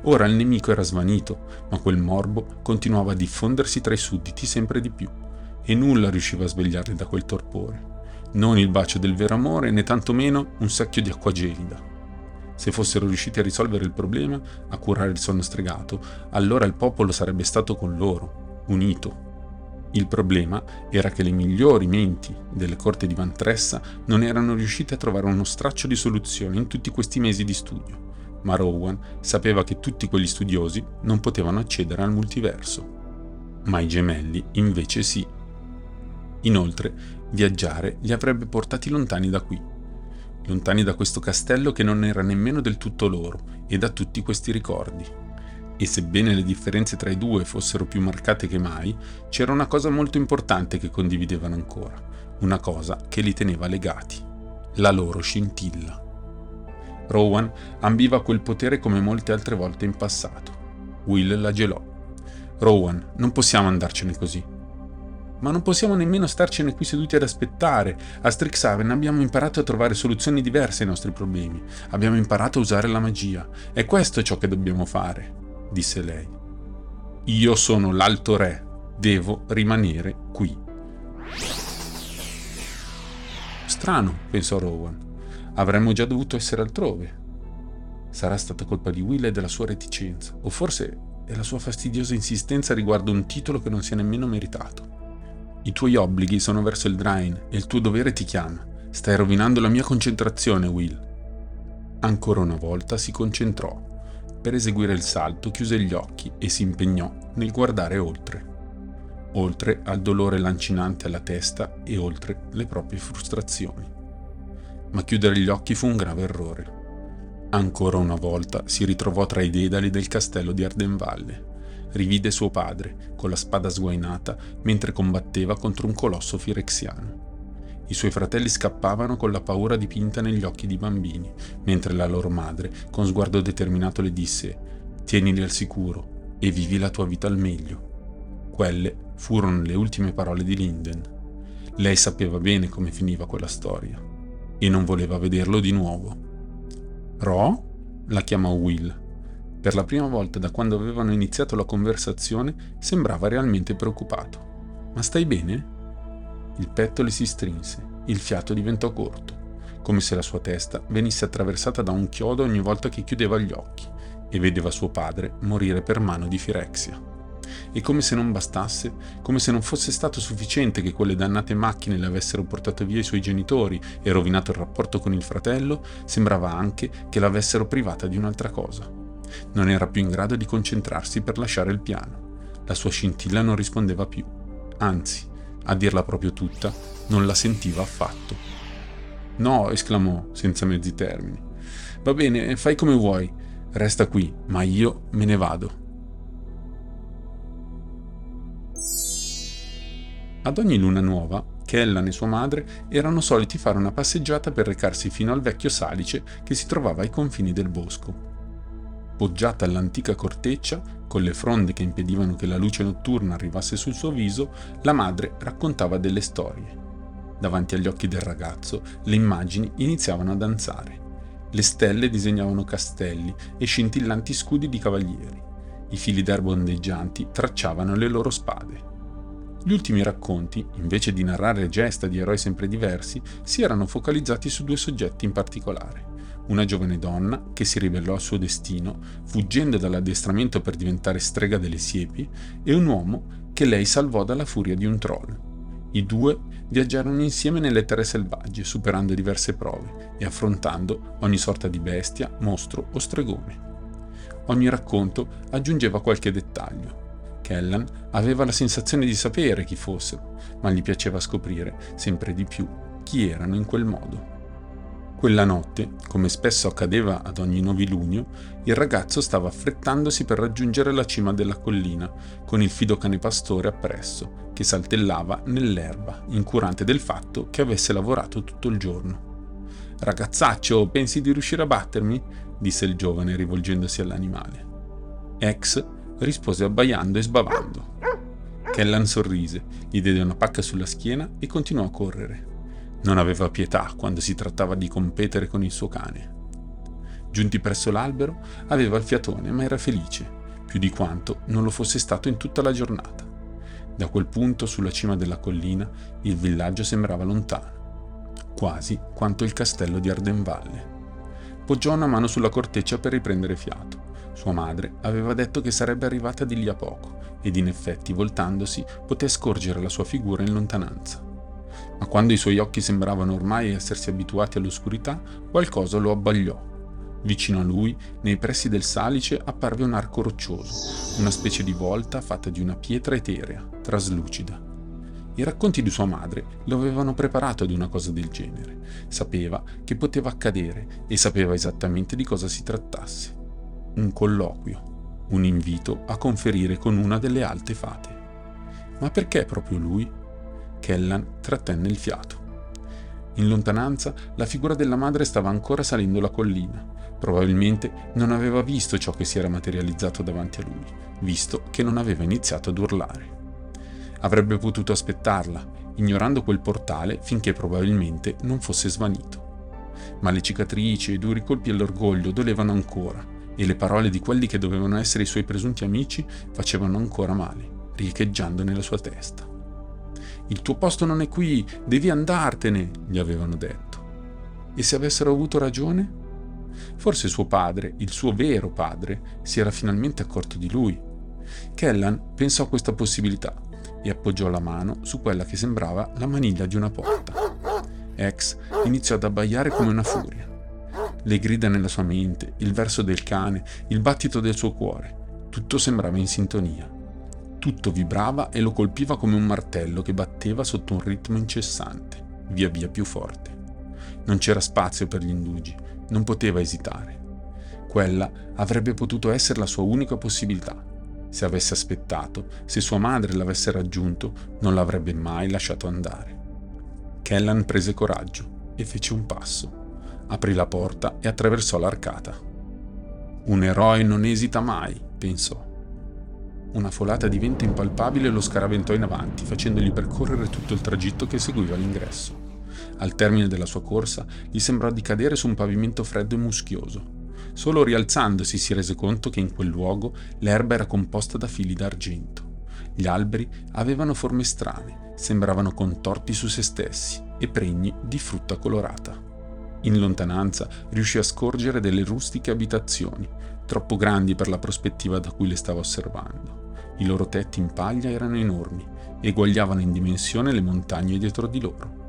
Ora il nemico era svanito, ma quel morbo continuava a diffondersi tra i sudditi sempre di più, e nulla riusciva a svegliarli da quel torpore non il bacio del vero amore né tantomeno un secchio di acqua gelida. Se fossero riusciti a risolvere il problema, a curare il sonno stregato, allora il popolo sarebbe stato con loro, unito. Il problema era che le migliori menti delle corti di Vantressa non erano riuscite a trovare uno straccio di soluzione in tutti questi mesi di studio, ma Rowan sapeva che tutti quegli studiosi non potevano accedere al multiverso. Ma i gemelli invece sì. Inoltre, Viaggiare li avrebbe portati lontani da qui, lontani da questo castello che non era nemmeno del tutto loro e da tutti questi ricordi. E sebbene le differenze tra i due fossero più marcate che mai, c'era una cosa molto importante che condividevano ancora, una cosa che li teneva legati, la loro scintilla. Rowan ambiva quel potere come molte altre volte in passato. Will la gelò. Rowan, non possiamo andarcene così ma non possiamo nemmeno starcene qui seduti ad aspettare. A Strixhaven abbiamo imparato a trovare soluzioni diverse ai nostri problemi. Abbiamo imparato a usare la magia. E questo è ciò che dobbiamo fare, disse lei. Io sono l'Alto Re. Devo rimanere qui. Strano, pensò Rowan. Avremmo già dovuto essere altrove. Sarà stata colpa di Will e della sua reticenza, o forse è la sua fastidiosa insistenza riguardo un titolo che non si è nemmeno meritato. I tuoi obblighi sono verso il Drain e il tuo dovere ti chiama. Stai rovinando la mia concentrazione, Will. Ancora una volta si concentrò. Per eseguire il salto chiuse gli occhi e si impegnò nel guardare oltre. Oltre al dolore lancinante alla testa e oltre le proprie frustrazioni. Ma chiudere gli occhi fu un grave errore. Ancora una volta si ritrovò tra i dedali del castello di Ardenvalle rivide suo padre, con la spada sguainata, mentre combatteva contro un colosso firexiano. I suoi fratelli scappavano con la paura dipinta negli occhi di bambini, mentre la loro madre, con sguardo determinato, le disse Tienili al sicuro e vivi la tua vita al meglio. Quelle furono le ultime parole di Linden. Lei sapeva bene come finiva quella storia e non voleva vederlo di nuovo. Ro? la chiamò Will. Per la prima volta da quando avevano iniziato la conversazione sembrava realmente preoccupato. Ma stai bene? Il petto le si strinse, il fiato diventò corto, come se la sua testa venisse attraversata da un chiodo ogni volta che chiudeva gli occhi e vedeva suo padre morire per mano di Firexia. E come se non bastasse, come se non fosse stato sufficiente che quelle dannate macchine le avessero portato via i suoi genitori e rovinato il rapporto con il fratello, sembrava anche che l'avessero privata di un'altra cosa. Non era più in grado di concentrarsi per lasciare il piano. La sua scintilla non rispondeva più. Anzi, a dirla proprio tutta, non la sentiva affatto. No, esclamò, senza mezzi termini. Va bene, fai come vuoi. Resta qui, ma io me ne vado. Ad ogni luna nuova, Kellan e sua madre erano soliti fare una passeggiata per recarsi fino al vecchio salice che si trovava ai confini del bosco. Poggiata all'antica corteccia, con le fronde che impedivano che la luce notturna arrivasse sul suo viso, la madre raccontava delle storie. Davanti agli occhi del ragazzo, le immagini iniziavano a danzare. Le stelle disegnavano castelli e scintillanti scudi di cavalieri. I fili d'erba ondeggianti tracciavano le loro spade. Gli ultimi racconti, invece di narrare gesta di eroi sempre diversi, si erano focalizzati su due soggetti in particolare una giovane donna che si ribellò al suo destino, fuggendo dall'addestramento per diventare strega delle siepi, e un uomo che lei salvò dalla furia di un troll. I due viaggiarono insieme nelle terre selvagge, superando diverse prove e affrontando ogni sorta di bestia, mostro o stregone. Ogni racconto aggiungeva qualche dettaglio. Kellan aveva la sensazione di sapere chi fossero, ma gli piaceva scoprire sempre di più chi erano in quel modo. Quella notte, come spesso accadeva ad ogni novilunio, il ragazzo stava affrettandosi per raggiungere la cima della collina, con il fido cane pastore appresso, che saltellava nell'erba, incurante del fatto che avesse lavorato tutto il giorno. Ragazzaccio, pensi di riuscire a battermi? disse il giovane rivolgendosi all'animale. Ex rispose abbaiando e sbavando. Kellan sorrise, gli diede una pacca sulla schiena e continuò a correre. Non aveva pietà quando si trattava di competere con il suo cane. Giunti presso l'albero, aveva il fiatone, ma era felice, più di quanto non lo fosse stato in tutta la giornata. Da quel punto, sulla cima della collina, il villaggio sembrava lontano, quasi quanto il castello di Ardenvalle. Poggiò una mano sulla corteccia per riprendere fiato. Sua madre aveva detto che sarebbe arrivata di lì a poco, ed in effetti, voltandosi, poté scorgere la sua figura in lontananza ma quando i suoi occhi sembravano ormai essersi abituati all'oscurità, qualcosa lo abbagliò. Vicino a lui, nei pressi del salice, apparve un arco roccioso, una specie di volta fatta di una pietra eterea, traslucida. I racconti di sua madre lo avevano preparato ad una cosa del genere. Sapeva che poteva accadere e sapeva esattamente di cosa si trattasse. Un colloquio, un invito a conferire con una delle alte fate. Ma perché proprio lui? Kellan trattenne il fiato. In lontananza la figura della madre stava ancora salendo la collina. Probabilmente non aveva visto ciò che si era materializzato davanti a lui, visto che non aveva iniziato ad urlare. Avrebbe potuto aspettarla, ignorando quel portale finché probabilmente non fosse svanito. Ma le cicatrici e i duri colpi all'orgoglio dolevano ancora, e le parole di quelli che dovevano essere i suoi presunti amici facevano ancora male, riecheggiando nella sua testa. Il tuo posto non è qui, devi andartene, gli avevano detto. E se avessero avuto ragione? Forse suo padre, il suo vero padre, si era finalmente accorto di lui. Kellan pensò a questa possibilità e appoggiò la mano su quella che sembrava la maniglia di una porta. Ex iniziò ad abbaiare come una furia. Le grida nella sua mente, il verso del cane, il battito del suo cuore, tutto sembrava in sintonia. Tutto vibrava e lo colpiva come un martello che batteva sotto un ritmo incessante, via via più forte. Non c'era spazio per gli indugi, non poteva esitare. Quella avrebbe potuto essere la sua unica possibilità. Se avesse aspettato, se sua madre l'avesse raggiunto, non l'avrebbe mai lasciato andare. Kellan prese coraggio e fece un passo. Aprì la porta e attraversò l'arcata. Un eroe non esita mai, pensò. Una folata di vento impalpabile lo scaraventò in avanti, facendogli percorrere tutto il tragitto che seguiva l'ingresso. Al termine della sua corsa gli sembrò di cadere su un pavimento freddo e muschioso. Solo rialzandosi si rese conto che in quel luogo l'erba era composta da fili d'argento. Gli alberi avevano forme strane, sembravano contorti su se stessi e pregni di frutta colorata. In lontananza riuscì a scorgere delle rustiche abitazioni, troppo grandi per la prospettiva da cui le stava osservando. I loro tetti in paglia erano enormi, eguagliavano in dimensione le montagne dietro di loro.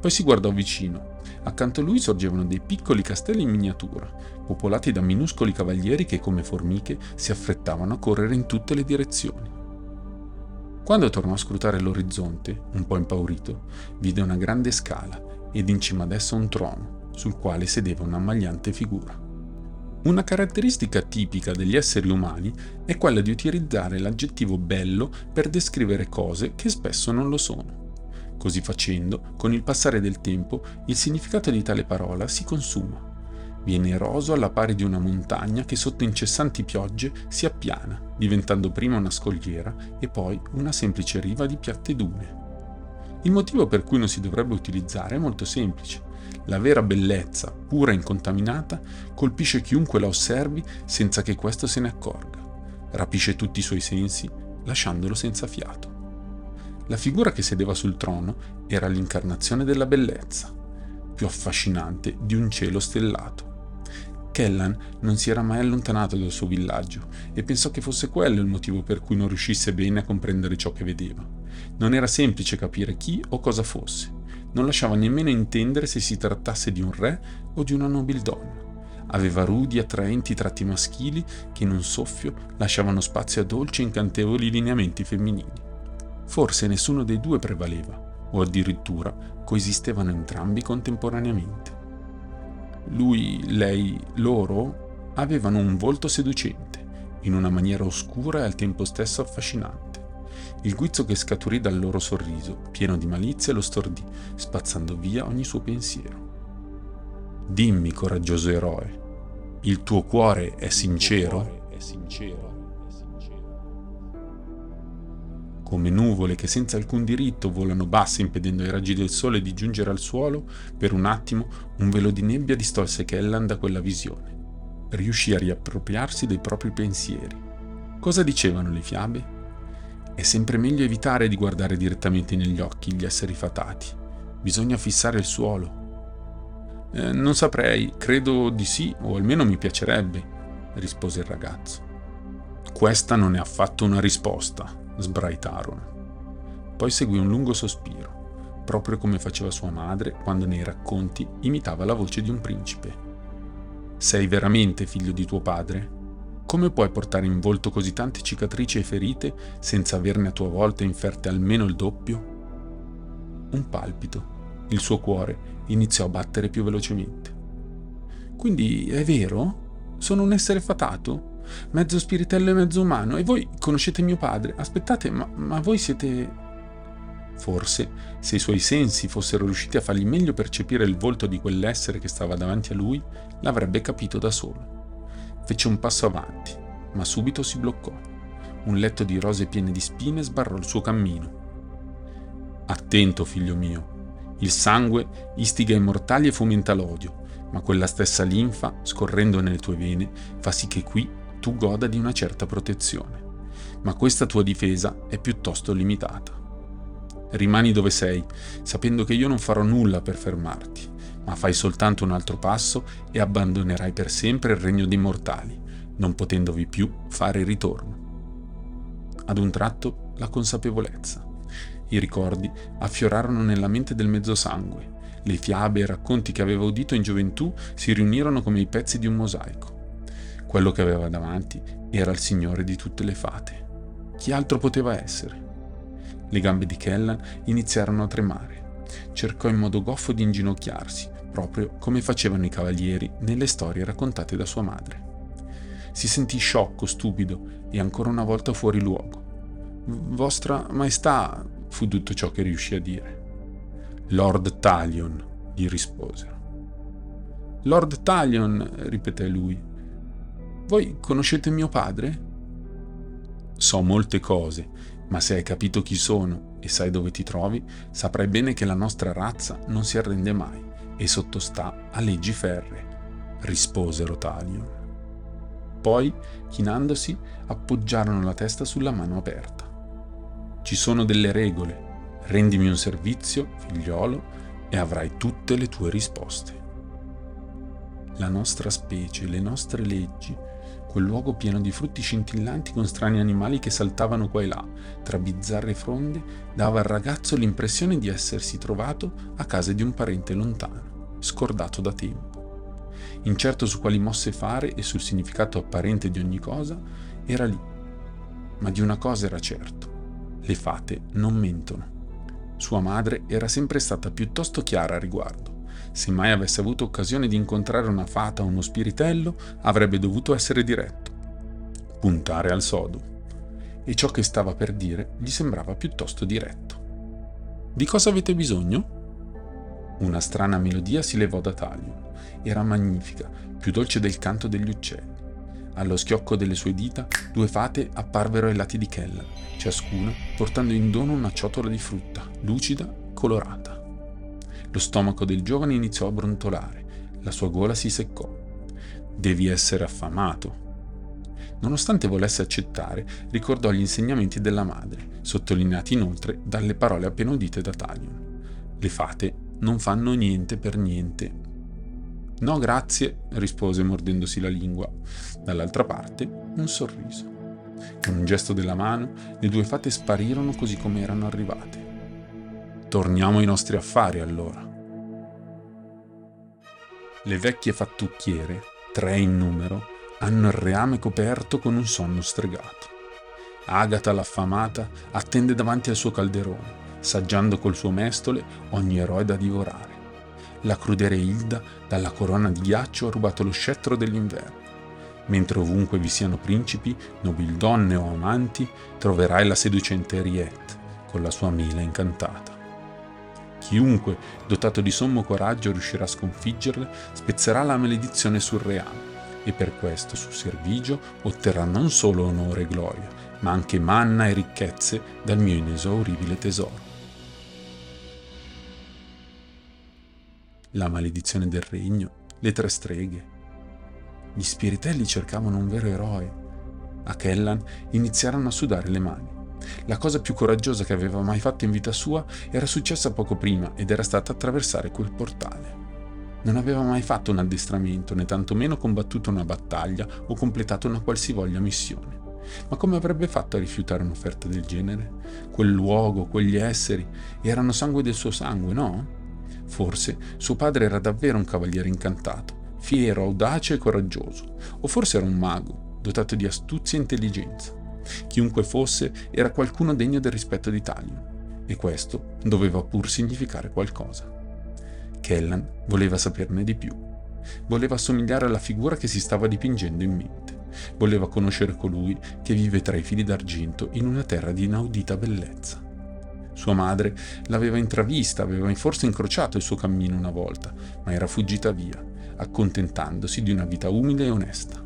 Poi si guardò vicino. Accanto a lui sorgevano dei piccoli castelli in miniatura, popolati da minuscoli cavalieri che come formiche si affrettavano a correre in tutte le direzioni. Quando tornò a scrutare l'orizzonte, un po' impaurito, vide una grande scala ed in cima ad essa un trono, sul quale sedeva un'ammagliante figura. Una caratteristica tipica degli esseri umani è quella di utilizzare l'aggettivo bello per descrivere cose che spesso non lo sono. Così facendo, con il passare del tempo, il significato di tale parola si consuma Viene eroso alla pari di una montagna che sotto incessanti piogge si appiana, diventando prima una scogliera e poi una semplice riva di piatte dune. Il motivo per cui non si dovrebbe utilizzare è molto semplice. La vera bellezza, pura e incontaminata, colpisce chiunque la osservi senza che questo se ne accorga. Rapisce tutti i suoi sensi, lasciandolo senza fiato. La figura che sedeva sul trono era l'incarnazione della bellezza, più affascinante di un cielo stellato. Kellan non si era mai allontanato dal suo villaggio e pensò che fosse quello il motivo per cui non riuscisse bene a comprendere ciò che vedeva. Non era semplice capire chi o cosa fosse. Non lasciava nemmeno intendere se si trattasse di un re o di una nobildonna. Aveva rudi, attraenti tratti maschili che in un soffio lasciavano spazio a dolci e incantevoli lineamenti femminili. Forse nessuno dei due prevaleva, o addirittura coesistevano entrambi contemporaneamente. Lui, lei, loro avevano un volto seducente, in una maniera oscura e al tempo stesso affascinante. Il guizzo che scaturì dal loro sorriso, pieno di malizia, lo stordì, spazzando via ogni suo pensiero. Dimmi, coraggioso eroe, il tuo cuore è sincero? È sincero? come nuvole che senza alcun diritto volano basse impedendo ai raggi del sole di giungere al suolo, per un attimo un velo di nebbia distolse Kellan da quella visione. Riuscì a riappropriarsi dei propri pensieri. Cosa dicevano le fiabe? È sempre meglio evitare di guardare direttamente negli occhi gli esseri fatati. Bisogna fissare il suolo. Eh, non saprei, credo di sì, o almeno mi piacerebbe, rispose il ragazzo. Questa non è affatto una risposta, sbraitarono. Poi seguì un lungo sospiro, proprio come faceva sua madre quando nei racconti imitava la voce di un principe. Sei veramente figlio di tuo padre? Come puoi portare in volto così tante cicatrici e ferite senza averne a tua volta inferte almeno il doppio? Un palpito. Il suo cuore iniziò a battere più velocemente. Quindi è vero? Sono un essere fatato? mezzo spiritello e mezzo umano. E voi conoscete mio padre? Aspettate, ma, ma voi siete... Forse, se i suoi sensi fossero riusciti a fargli meglio percepire il volto di quell'essere che stava davanti a lui, l'avrebbe capito da solo. Fece un passo avanti, ma subito si bloccò. Un letto di rose piene di spine sbarrò il suo cammino. Attento, figlio mio. Il sangue istiga i mortali e fomenta l'odio, ma quella stessa linfa, scorrendo nelle tue vene, fa sì che qui tu goda di una certa protezione, ma questa tua difesa è piuttosto limitata. Rimani dove sei, sapendo che io non farò nulla per fermarti, ma fai soltanto un altro passo e abbandonerai per sempre il regno dei mortali, non potendovi più fare ritorno. Ad un tratto la consapevolezza. I ricordi affiorarono nella mente del mezzosangue. Le fiabe e i racconti che aveva udito in gioventù si riunirono come i pezzi di un mosaico. Quello che aveva davanti era il signore di tutte le fate. Chi altro poteva essere? Le gambe di Kellan iniziarono a tremare. Cercò in modo goffo di inginocchiarsi, proprio come facevano i cavalieri nelle storie raccontate da sua madre. Si sentì sciocco, stupido e ancora una volta fuori luogo. Vostra Maestà fu tutto ciò che riuscì a dire. Lord Talion, gli risposero. Lord Talion, ripeté lui. Voi conoscete mio padre? So molte cose, ma se hai capito chi sono e sai dove ti trovi, saprai bene che la nostra razza non si arrende mai e sottostà a leggi ferre, risposero Talion. Poi, chinandosi, appoggiarono la testa sulla mano aperta. Ci sono delle regole. Rendimi un servizio, figliolo, e avrai tutte le tue risposte. La nostra specie, le nostre leggi, quel luogo pieno di frutti scintillanti con strani animali che saltavano qua e là, tra bizzarre fronde, dava al ragazzo l'impressione di essersi trovato a casa di un parente lontano, scordato da tempo. Incerto su quali mosse fare e sul significato apparente di ogni cosa, era lì. Ma di una cosa era certo, le fate non mentono. Sua madre era sempre stata piuttosto chiara a riguardo. Se mai avesse avuto occasione di incontrare una fata o uno spiritello, avrebbe dovuto essere diretto. Puntare al sodo. E ciò che stava per dire gli sembrava piuttosto diretto. Di cosa avete bisogno? Una strana melodia si levò da taglio. Era magnifica, più dolce del canto degli uccelli. Allo schiocco delle sue dita, due fate apparvero ai lati di Kellan, ciascuna portando in dono una ciotola di frutta, lucida, colorata. Lo stomaco del giovane iniziò a brontolare, la sua gola si seccò. Devi essere affamato. Nonostante volesse accettare, ricordò gli insegnamenti della madre, sottolineati inoltre dalle parole appena udite da Talion. Le fate non fanno niente per niente No, grazie, rispose mordendosi la lingua. Dall'altra parte un sorriso. Con un gesto della mano, le due fate sparirono così come erano arrivate. Torniamo ai nostri affari allora. Le vecchie fattucchiere, tre in numero, hanno il reame coperto con un sonno stregato. Agata l'affamata attende davanti al suo calderone, saggiando col suo mestole ogni eroe da divorare la crudele Hilda dalla corona di ghiaccio ha rubato lo scettro dell'inverno. Mentre ovunque vi siano principi, nobildonne o amanti, troverai la seducente Riette con la sua mela incantata. Chiunque, dotato di sommo coraggio, riuscirà a sconfiggerle, spezzerà la maledizione sul reame e per questo su Servigio otterrà non solo onore e gloria, ma anche manna e ricchezze dal mio inesauribile tesoro. la maledizione del regno, le tre streghe. Gli spiritelli cercavano un vero eroe. A Kellan iniziarono a sudare le mani. La cosa più coraggiosa che aveva mai fatto in vita sua era successa poco prima ed era stata attraversare quel portale. Non aveva mai fatto un addestramento, né tantomeno combattuto una battaglia o completato una qualsivoglia missione. Ma come avrebbe fatto a rifiutare un'offerta del genere? Quel luogo, quegli esseri, erano sangue del suo sangue, no? Forse suo padre era davvero un cavaliere incantato, fiero, audace e coraggioso, o forse era un mago, dotato di astuzia e intelligenza. Chiunque fosse, era qualcuno degno del rispetto di Talion, e questo doveva pur significare qualcosa. Kellan voleva saperne di più. Voleva assomigliare alla figura che si stava dipingendo in mente. Voleva conoscere colui che vive tra i fili d'argento in una terra di inaudita bellezza. Sua madre l'aveva intravista, aveva forse incrociato il suo cammino una volta, ma era fuggita via, accontentandosi di una vita umile e onesta.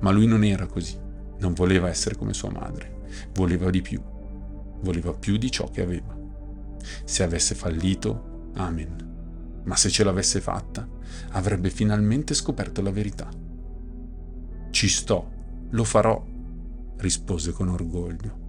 Ma lui non era così, non voleva essere come sua madre, voleva di più, voleva più di ciò che aveva. Se avesse fallito, amen. Ma se ce l'avesse fatta, avrebbe finalmente scoperto la verità. Ci sto, lo farò, rispose con orgoglio.